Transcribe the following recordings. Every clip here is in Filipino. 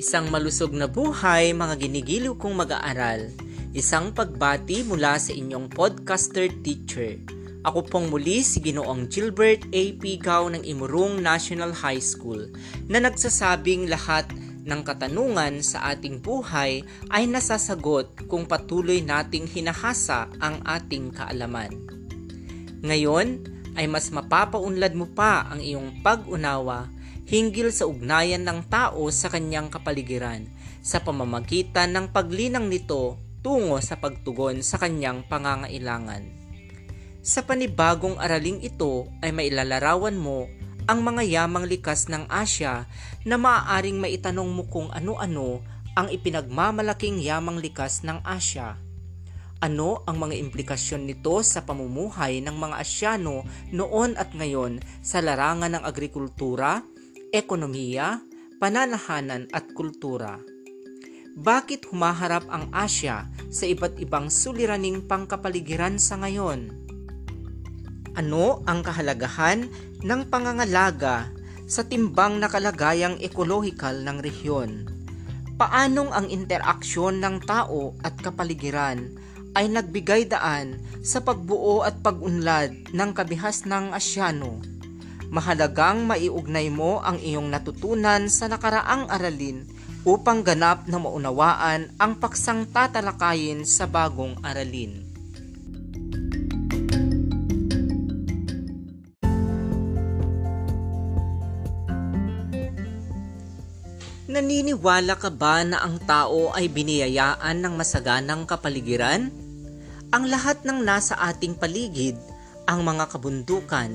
Isang malusog na buhay, mga ginigiliw kong mag-aaral. Isang pagbati mula sa inyong podcaster teacher. Ako pong muli si Ginoong Gilbert A. Pigaw ng Imurong National High School na nagsasabing lahat ng katanungan sa ating buhay ay nasasagot kung patuloy nating hinahasa ang ating kaalaman. Ngayon ay mas mapapaunlad mo pa ang iyong pag-unawa hinggil sa ugnayan ng tao sa kanyang kapaligiran sa pamamagitan ng paglinang nito tungo sa pagtugon sa kanyang pangangailangan. Sa panibagong araling ito ay mailalarawan mo ang mga yamang likas ng Asya na maaaring maitanong mo kung ano-ano ang ipinagmamalaking yamang likas ng Asya. Ano ang mga implikasyon nito sa pamumuhay ng mga Asyano noon at ngayon sa larangan ng agrikultura, ekonomiya, pananahanan at kultura. Bakit humaharap ang Asya sa iba't ibang suliraning pangkapaligiran sa ngayon? Ano ang kahalagahan ng pangangalaga sa timbang na kalagayang ekolohikal ng rehiyon? Paanong ang interaksyon ng tao at kapaligiran ay nagbigay daan sa pagbuo at pagunlad ng kabihas ng Asyano? Mahalagang maiugnay mo ang iyong natutunan sa nakaraang aralin upang ganap na maunawaan ang paksang tatalakayin sa bagong aralin. Naniniwala ka ba na ang tao ay biniyayaan ng masaganang kapaligiran? Ang lahat ng nasa ating paligid, ang mga kabundukan,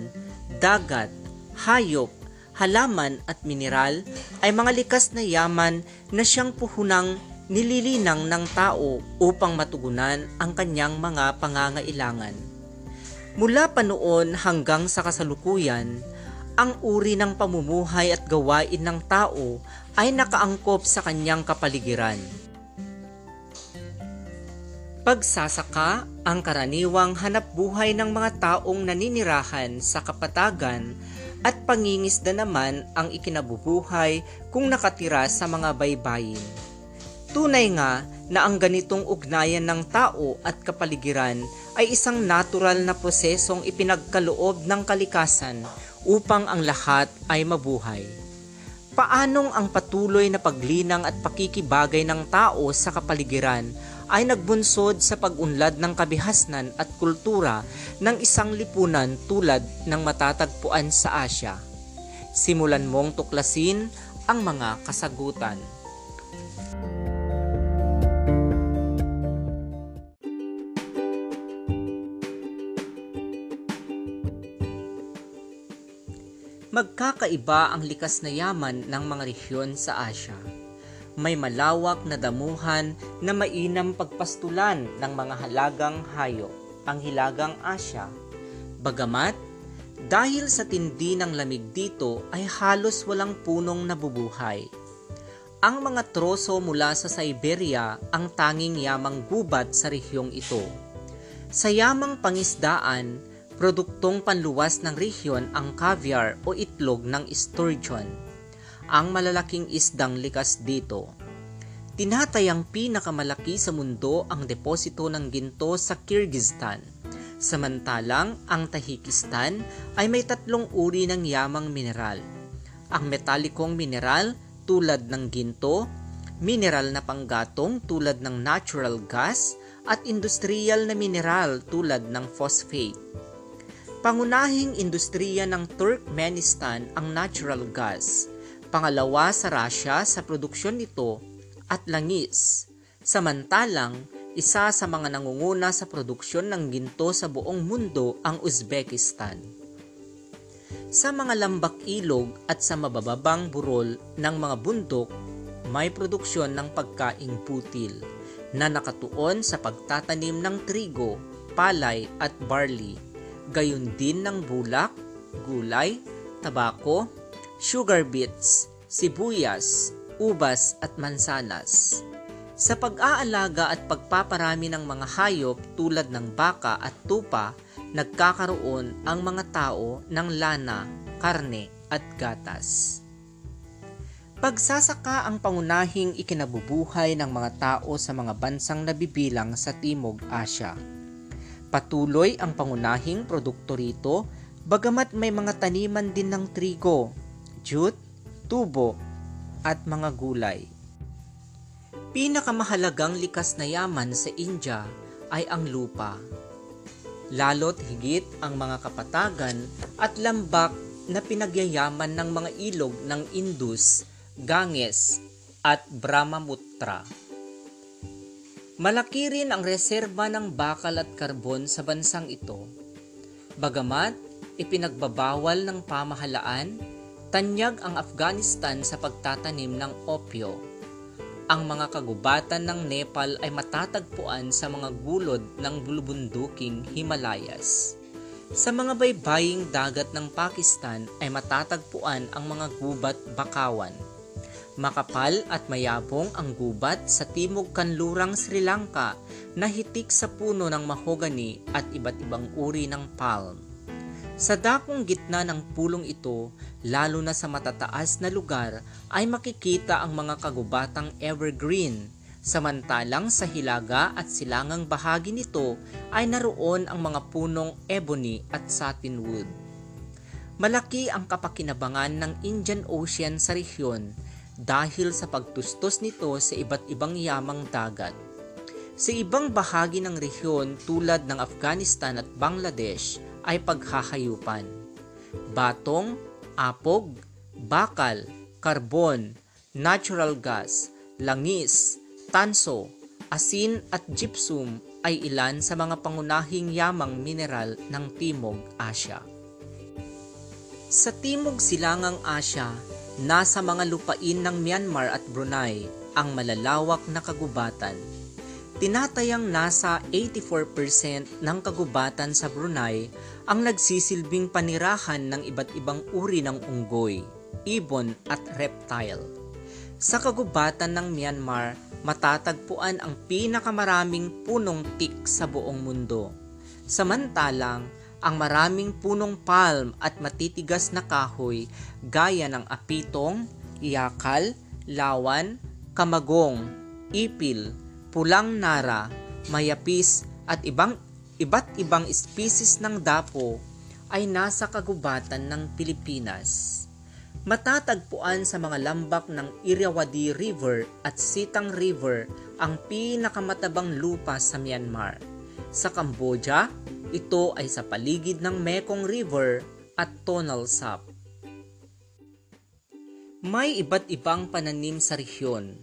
dagat, hayop, halaman at mineral ay mga likas na yaman na siyang puhunang nililinang ng tao upang matugunan ang kanyang mga pangangailangan. Mula pa noon hanggang sa kasalukuyan, ang uri ng pamumuhay at gawain ng tao ay nakaangkop sa kanyang kapaligiran. Pagsasaka ang karaniwang hanap buhay ng mga taong naninirahan sa kapatagan at pangingisda naman ang ikinabubuhay kung nakatira sa mga baybayin. Tunay nga na ang ganitong ugnayan ng tao at kapaligiran ay isang natural na prosesong ipinagkaloob ng kalikasan upang ang lahat ay mabuhay. Paanong ang patuloy na paglinang at pakikibagay ng tao sa kapaligiran ay nagbunsod sa pag-unlad ng kabihasnan at kultura ng isang lipunan tulad ng matatagpuan sa Asya. Simulan mong tuklasin ang mga kasagutan. Magkakaiba ang likas na yaman ng mga rehiyon sa Asya may malawak na damuhan na mainam pagpastulan ng mga halagang hayop, ang hilagang Asya. Bagamat, dahil sa tindi ng lamig dito ay halos walang punong nabubuhay. Ang mga troso mula sa Siberia ang tanging yamang gubat sa rehiyong ito. Sa yamang pangisdaan, produktong panluwas ng rehiyon ang caviar o itlog ng sturgeon ang malalaking isdang likas dito. Tinatayang pinakamalaki sa mundo ang deposito ng ginto sa Kyrgyzstan. Samantalang ang Tajikistan ay may tatlong uri ng yamang mineral. Ang metalikong mineral tulad ng ginto, mineral na panggatong tulad ng natural gas, at industrial na mineral tulad ng phosphate. Pangunahing industriya ng Turkmenistan ang natural gas pangalawa sa Russia sa produksyon nito at langis. Samantalang, isa sa mga nangunguna sa produksyon ng ginto sa buong mundo ang Uzbekistan. Sa mga lambak ilog at sa mabababang burol ng mga bundok, may produksyon ng pagkaing putil na nakatuon sa pagtatanim ng trigo, palay at barley, gayon din ng bulak, gulay, tabako, sugar beets, sibuyas, ubas at mansanas. Sa pag-aalaga at pagpaparami ng mga hayop tulad ng baka at tupa, nagkakaroon ang mga tao ng lana, karne at gatas. Pagsasaka ang pangunahing ikinabubuhay ng mga tao sa mga bansang nabibilang sa Timog Asya. Patuloy ang pangunahing produkto rito, bagamat may mga taniman din ng trigo, jute, tubo, at mga gulay. Pinakamahalagang likas na yaman sa India ay ang lupa. Lalo't higit ang mga kapatagan at lambak na pinagyayaman ng mga ilog ng Indus, Ganges at Brahmaputra. Malaki rin ang reserba ng bakal at karbon sa bansang ito. Bagamat ipinagbabawal ng pamahalaan, tanyag ang Afghanistan sa pagtatanim ng opyo. Ang mga kagubatan ng Nepal ay matatagpuan sa mga gulod ng bulubunduking Himalayas. Sa mga baybaying dagat ng Pakistan ay matatagpuan ang mga gubat bakawan Makapal at mayabong ang gubat sa timog kanlurang Sri Lanka na hitik sa puno ng mahogani at iba't ibang uri ng palm. Sa dakong gitna ng pulong ito, lalo na sa matataas na lugar, ay makikita ang mga kagubatang evergreen. Samantalang sa hilaga at silangang bahagi nito ay naroon ang mga punong ebony at satinwood. Malaki ang kapakinabangan ng Indian Ocean sa rehiyon dahil sa pagtustos nito sa iba't ibang yamang dagat. Sa ibang bahagi ng rehiyon tulad ng Afghanistan at Bangladesh ay paghahayupan. Batong, apog, bakal, karbon, natural gas, langis, tanso, asin at gypsum ay ilan sa mga pangunahing yamang mineral ng Timog Asya. Sa Timog Silangang Asya, Nasa mga lupain ng Myanmar at Brunei ang malalawak na kagubatan. Tinatayang nasa 84% ng kagubatan sa Brunei ang nagsisilbing panirahan ng iba't ibang uri ng unggoy, ibon at reptile. Sa kagubatan ng Myanmar, matatagpuan ang pinakamaraming punong tik sa buong mundo. Samantalang, ang maraming punong palm at matitigas na kahoy gaya ng apitong, iyakal, lawan, kamagong, ipil, pulang nara, mayapis at ibang iba't ibang species ng dapo ay nasa kagubatan ng Pilipinas. Matatagpuan sa mga lambak ng Irrawaddy River at Sitang River ang pinakamatabang lupa sa Myanmar. Sa Cambodia, ito ay sa paligid ng Mekong River at Tonal Sap. May iba't ibang pananim sa rehiyon.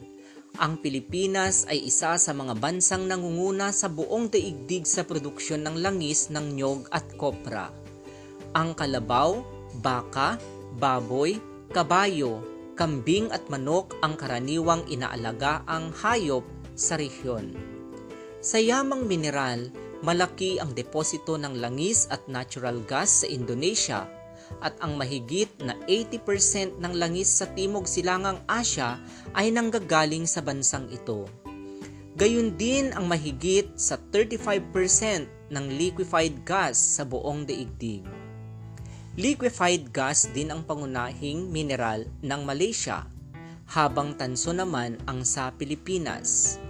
Ang Pilipinas ay isa sa mga bansang nangunguna sa buong daigdig sa produksyon ng langis ng nyog at kopra. Ang kalabaw, baka, baboy, kabayo, kambing at manok ang karaniwang inaalaga ang hayop sa rehiyon. Sa yamang mineral, Malaki ang deposito ng langis at natural gas sa Indonesia at ang mahigit na 80% ng langis sa Timog Silangang Asya ay nanggagaling sa bansang ito. Gayun din ang mahigit sa 35% ng liquefied gas sa buong daigdig. Liquefied gas din ang pangunahing mineral ng Malaysia, habang tanso naman ang sa Pilipinas.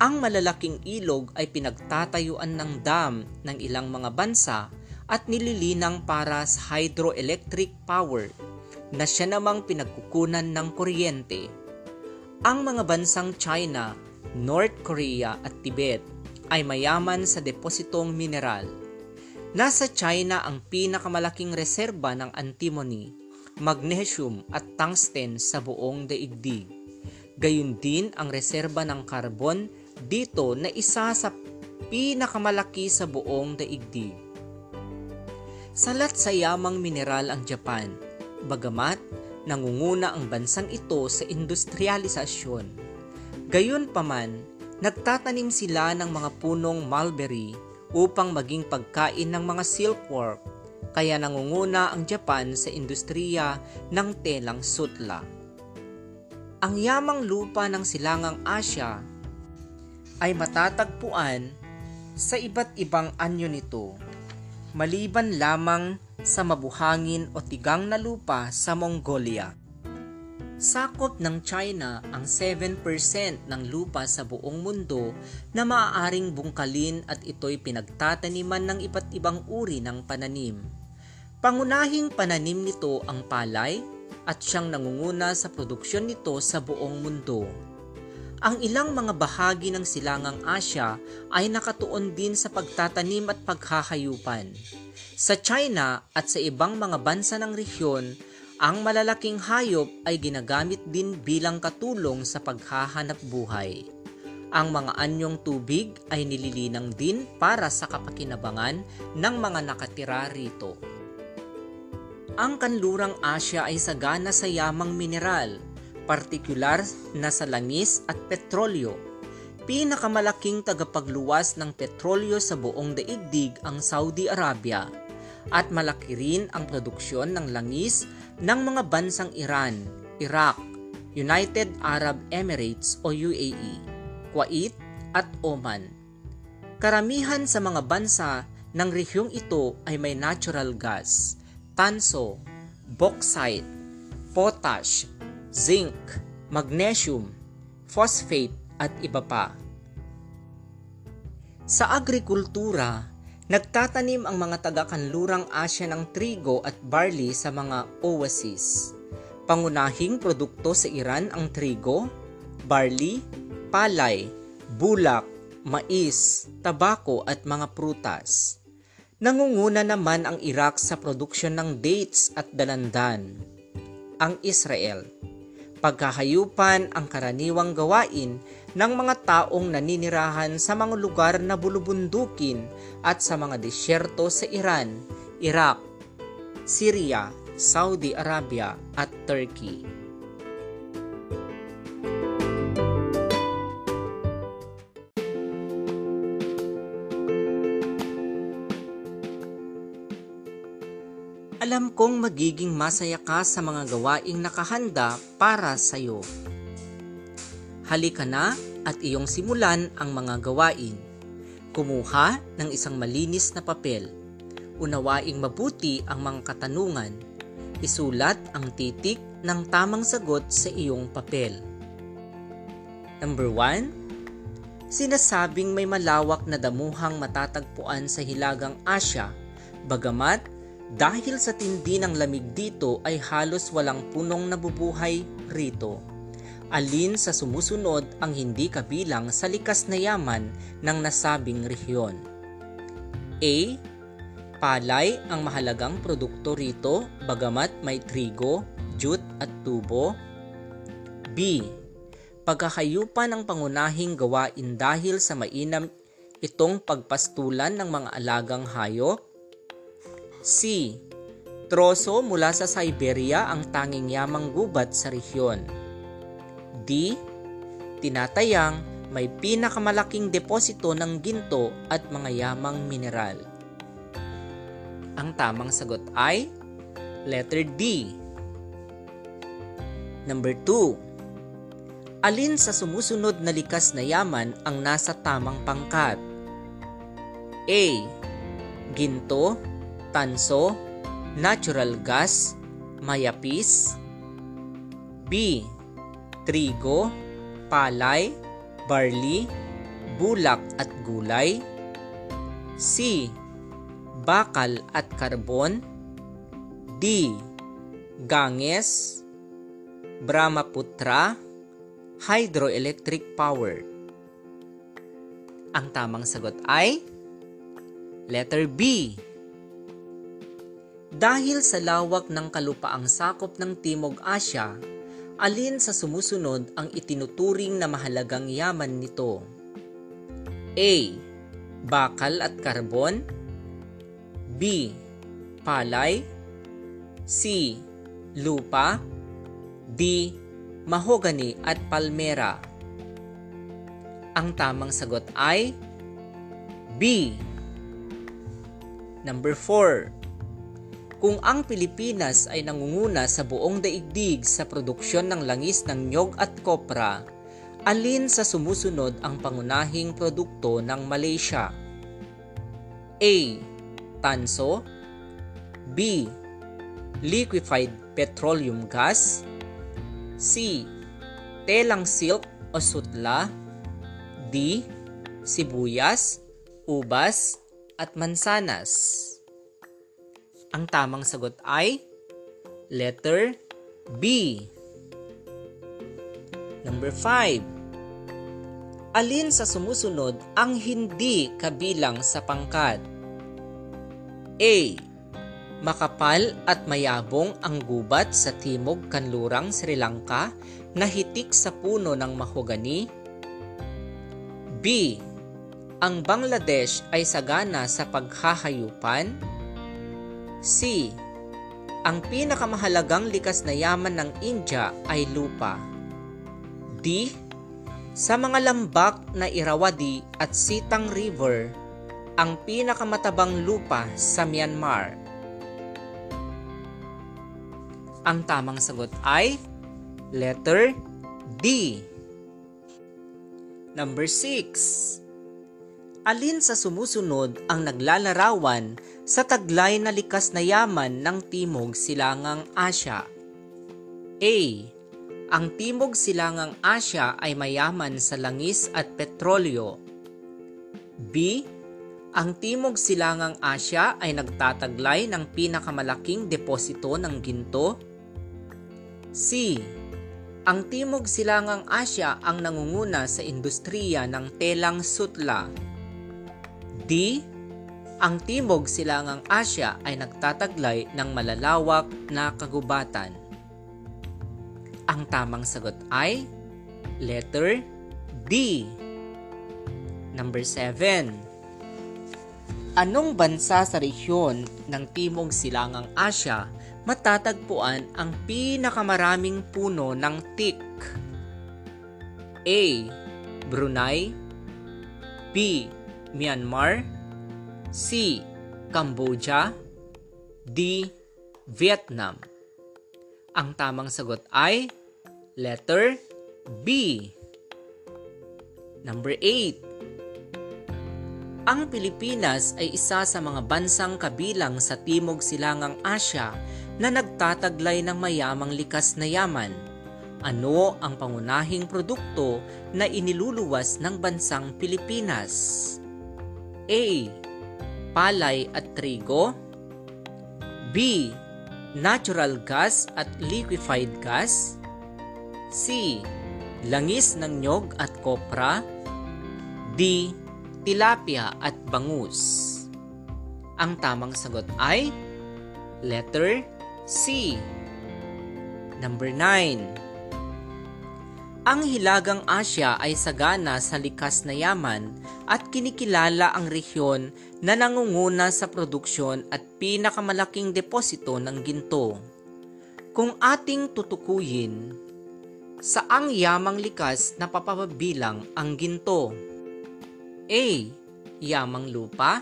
Ang malalaking ilog ay pinagtatayuan ng dam ng ilang mga bansa at nililinang para sa hydroelectric power na siya namang pinagkukunan ng kuryente. Ang mga bansang China, North Korea at Tibet ay mayaman sa depositong mineral. Nasa China ang pinakamalaking reserba ng antimony, magnesium at tungsten sa buong daigdig. Gayun din ang reserba ng carbon dito na isa sa pinakamalaki sa buong daigdig. Salat sa yamang mineral ang Japan, bagamat nangunguna ang bansang ito sa industrialisasyon. Gayon paman, nagtatanim sila ng mga punong mulberry upang maging pagkain ng mga silkworm, kaya nangunguna ang Japan sa industriya ng telang sutla. Ang yamang lupa ng silangang Asya ay matatagpuan sa iba't ibang anyo nito, maliban lamang sa mabuhangin o tigang na lupa sa Mongolia. Sakop ng China ang 7% ng lupa sa buong mundo na maaaring bungkalin at ito'y pinagtataniman ng iba't ibang uri ng pananim. Pangunahing pananim nito ang palay at siyang nangunguna sa produksyon nito sa buong mundo. Ang ilang mga bahagi ng silangang Asya ay nakatuon din sa pagtatanim at paghahayupan. Sa China at sa ibang mga bansa ng rehiyon, ang malalaking hayop ay ginagamit din bilang katulong sa paghahanap buhay. Ang mga anyong tubig ay nililinang din para sa kapakinabangan ng mga nakatira rito. Ang kanlurang Asya ay sagana sa yamang mineral, partikular na sa langis at petrolyo. Pinakamalaking tagapagluwas ng petrolyo sa buong daigdig ang Saudi Arabia at malaki rin ang produksyon ng langis ng mga bansang Iran, Iraq, United Arab Emirates o UAE, Kuwait at Oman. Karamihan sa mga bansa ng rehiyong ito ay may natural gas, tanso, bauxite, potash, zinc, magnesium, phosphate at iba pa. Sa agrikultura, Nagtatanim ang mga taga-kanlurang Asya ng trigo at barley sa mga oasis. Pangunahing produkto sa Iran ang trigo, barley, palay, bulak, mais, tabako at mga prutas. Nangunguna naman ang Iraq sa produksyon ng dates at dalandan. Ang Israel. Pagkahayupan ang karaniwang gawain ng mga taong naninirahan sa mga lugar na bulubundukin at sa mga disyerto sa Iran, Iraq, Syria, Saudi Arabia at Turkey. Alam kong magiging masaya ka sa mga gawaing nakahanda para sa iyo. Halika na at iyong simulan ang mga gawain. Kumuha ng isang malinis na papel. Unawaing mabuti ang mga katanungan. Isulat ang titik ng tamang sagot sa iyong papel. Number 1. Sinasabing may malawak na damuhang matatagpuan sa Hilagang Asya, bagamat dahil sa tindi ng lamig dito ay halos walang punong nabubuhay rito alin sa sumusunod ang hindi kabilang sa likas na yaman ng nasabing rehiyon. A. Palay ang mahalagang produkto rito bagamat may trigo, jute at tubo. B. Pagkakayupan ng pangunahing gawain dahil sa mainam itong pagpastulan ng mga alagang hayop. C. Troso mula sa Siberia ang tanging yamang gubat sa rehiyon. D. Tinatayang may pinakamalaking deposito ng ginto at mga yamang mineral. Ang tamang sagot ay letter D. Number 2. Alin sa sumusunod na likas na yaman ang nasa tamang pangkat? A. Ginto, tanso, natural gas, mayapis. B trigo, palay, barley, bulak at gulay. C. Bakal at karbon. D. Ganges, Brahmaputra, hydroelectric power. Ang tamang sagot ay letter B. Dahil sa lawak ng kalupaang sakop ng Timog Asya, Alin sa sumusunod ang itinuturing na mahalagang yaman nito? A. Bakal at karbon B. Palay C. Lupa D. Mahogany at palmera Ang tamang sagot ay B. Number 4 kung ang Pilipinas ay nangunguna sa buong daigdig sa produksyon ng langis ng nyog at kopra, alin sa sumusunod ang pangunahing produkto ng Malaysia? A. Tanso B. Liquefied petroleum gas C. Telang silk o sutla D. Sibuyas, ubas, at mansanas. Ang tamang sagot ay letter B. Number 5. Alin sa sumusunod ang hindi kabilang sa pangkat? A. Makapal at mayabong ang gubat sa timog kanlurang Sri Lanka na hitik sa puno ng mahogani. B. Ang Bangladesh ay sagana sa paghahayupan. C. Ang pinakamahalagang likas na yaman ng India ay lupa. D. Sa mga lambak na Irrawaddy at Sitang River, ang pinakamatabang lupa sa Myanmar. Ang tamang sagot ay letter D. Number 6. Alin sa sumusunod ang naglalarawan sa taglay na likas na yaman ng Timog Silangang Asya? A. Ang Timog Silangang Asya ay mayaman sa langis at petrolyo. B. Ang Timog Silangang Asya ay nagtataglay ng pinakamalaking deposito ng ginto. C. Ang Timog Silangang Asya ang nangunguna sa industriya ng telang sutla. D. Ang Timog Silangang Asya ay nagtataglay ng malalawak na kagubatan. Ang tamang sagot ay letter D. Number 7. Anong bansa sa rehiyon ng Timog Silangang Asya matatagpuan ang pinakamaraming puno ng teak? A. Brunei B. Myanmar C. Cambodia D. Vietnam Ang tamang sagot ay letter B. Number 8 Ang Pilipinas ay isa sa mga bansang kabilang sa Timog Silangang Asya na nagtataglay ng mayamang likas na yaman. Ano ang pangunahing produkto na iniluluwas ng bansang Pilipinas? A. Palay at trigo B. Natural gas at liquefied gas C. Langis ng nyog at kopra D. Tilapia at bangus Ang tamang sagot ay letter C. Number 9. Ang Hilagang Asya ay sagana sa likas na yaman at kinikilala ang rehiyon na nangunguna sa produksyon at pinakamalaking deposito ng ginto. Kung ating tutukuyin, saang yamang likas na papabilang ang ginto? A. Yamang lupa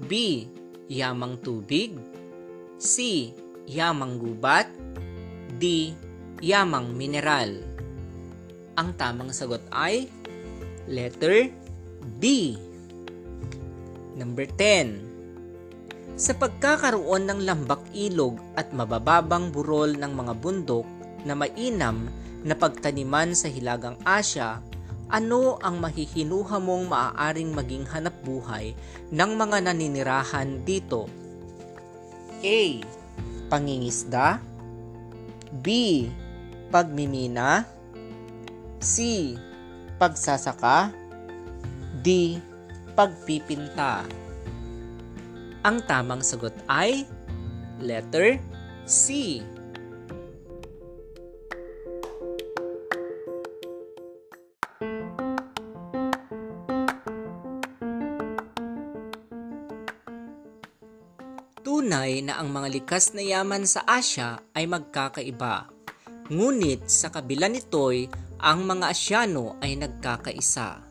B. Yamang tubig C. Yamang gubat D. Yamang mineral ang tamang sagot ay letter D. Number 10. Sa pagkakaroon ng lambak ilog at mabababang burol ng mga bundok na mainam na pagtaniman sa Hilagang Asya, ano ang mahihinuha mong maaaring maging hanap buhay ng mga naninirahan dito? A. Pangingisda B. Pagmimina C. Pagsasaka D. Pagpipinta Ang tamang sagot ay letter C. Tunay na ang mga likas na yaman sa Asya ay magkakaiba. Ngunit sa kabila nito'y ang mga Asyano ay nagkakaisa.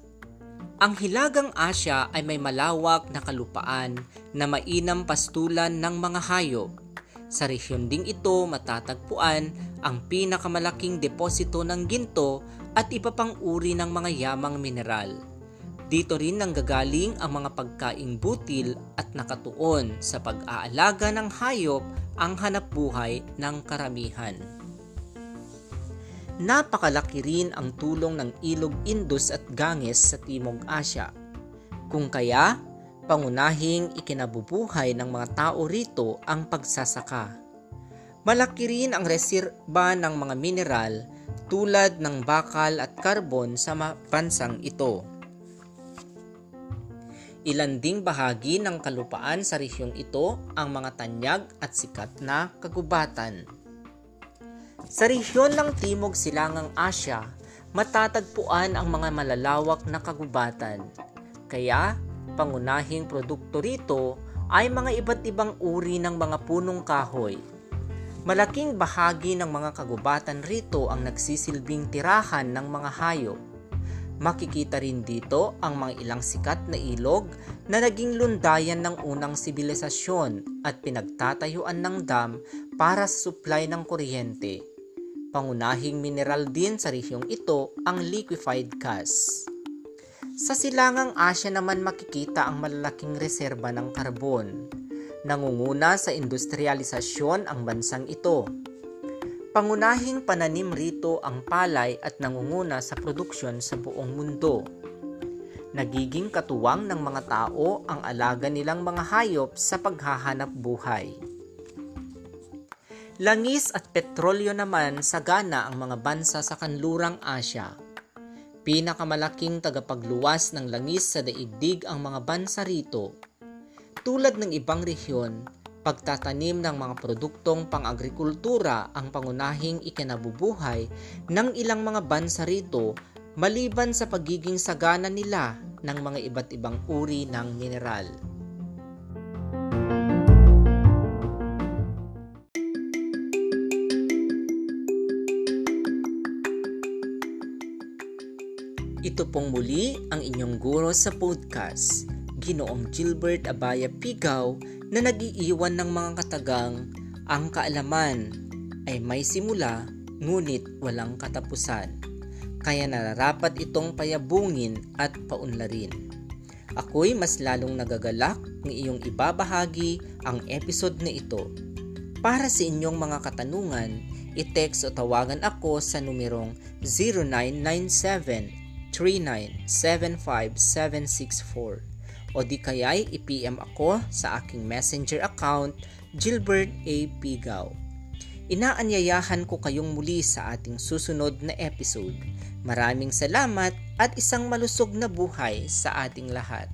Ang Hilagang Asya ay may malawak na kalupaan na mainam pastulan ng mga hayop. Sa rehiyon ding ito matatagpuan ang pinakamalaking deposito ng ginto at iba pang uri ng mga yamang mineral. Dito rin nanggagaling ang mga pagkaing butil at nakatuon sa pag-aalaga ng hayop ang hanap buhay ng karamihan. Napakalaki rin ang tulong ng ilog Indus at Ganges sa Timog Asya. Kung kaya, pangunahing ikinabubuhay ng mga tao rito ang pagsasaka. Malaki rin ang reserba ng mga mineral tulad ng bakal at karbon sa bansang ito. Ilan ding bahagi ng kalupaan sa rehyong ito ang mga tanyag at sikat na kagubatan. Sa rehiyon ng Timog Silangang Asya, matatagpuan ang mga malalawak na kagubatan. Kaya, pangunahing produkto rito ay mga iba't ibang uri ng mga punong kahoy. Malaking bahagi ng mga kagubatan rito ang nagsisilbing tirahan ng mga hayop Makikita rin dito ang mga ilang sikat na ilog na naging lundayan ng unang sibilisasyon at pinagtatayuan ng dam para sa supply ng kuryente. Pangunahing mineral din sa rehiyong ito ang liquefied gas. Sa silangang Asya naman makikita ang malalaking reserba ng karbon. Nangunguna sa industrialisasyon ang bansang ito Pangunahing pananim rito ang palay at nangunguna sa produksyon sa buong mundo. Nagiging katuwang ng mga tao ang alaga nilang mga hayop sa paghahanap buhay. Langis at petrolyo naman sagana ang mga bansa sa kanlurang Asya. Pinakamalaking tagapagluwas ng langis sa daigdig ang mga bansa rito. Tulad ng ibang rehiyon, pagtatanim ng mga produktong pang-agrikultura ang pangunahing ikinabubuhay ng ilang mga bansa rito maliban sa pagiging sagana nila ng mga iba't ibang uri ng mineral. Ito pong muli ang inyong guro sa podcast, Ginoong Gilbert Abaya Pigaw na nagiiwan ng mga katagang ang kaalaman ay may simula ngunit walang katapusan. Kaya nararapat itong payabungin at paunlarin. Ako'y mas lalong nagagalak ng iyong ibabahagi ang episode na ito. Para sa inyong mga katanungan, i-text o tawagan ako sa numerong 0997 3975764 o di kaya'y i-PM ako sa aking messenger account Gilbert A. Pigaw. Inaanyayahan ko kayong muli sa ating susunod na episode. Maraming salamat at isang malusog na buhay sa ating lahat.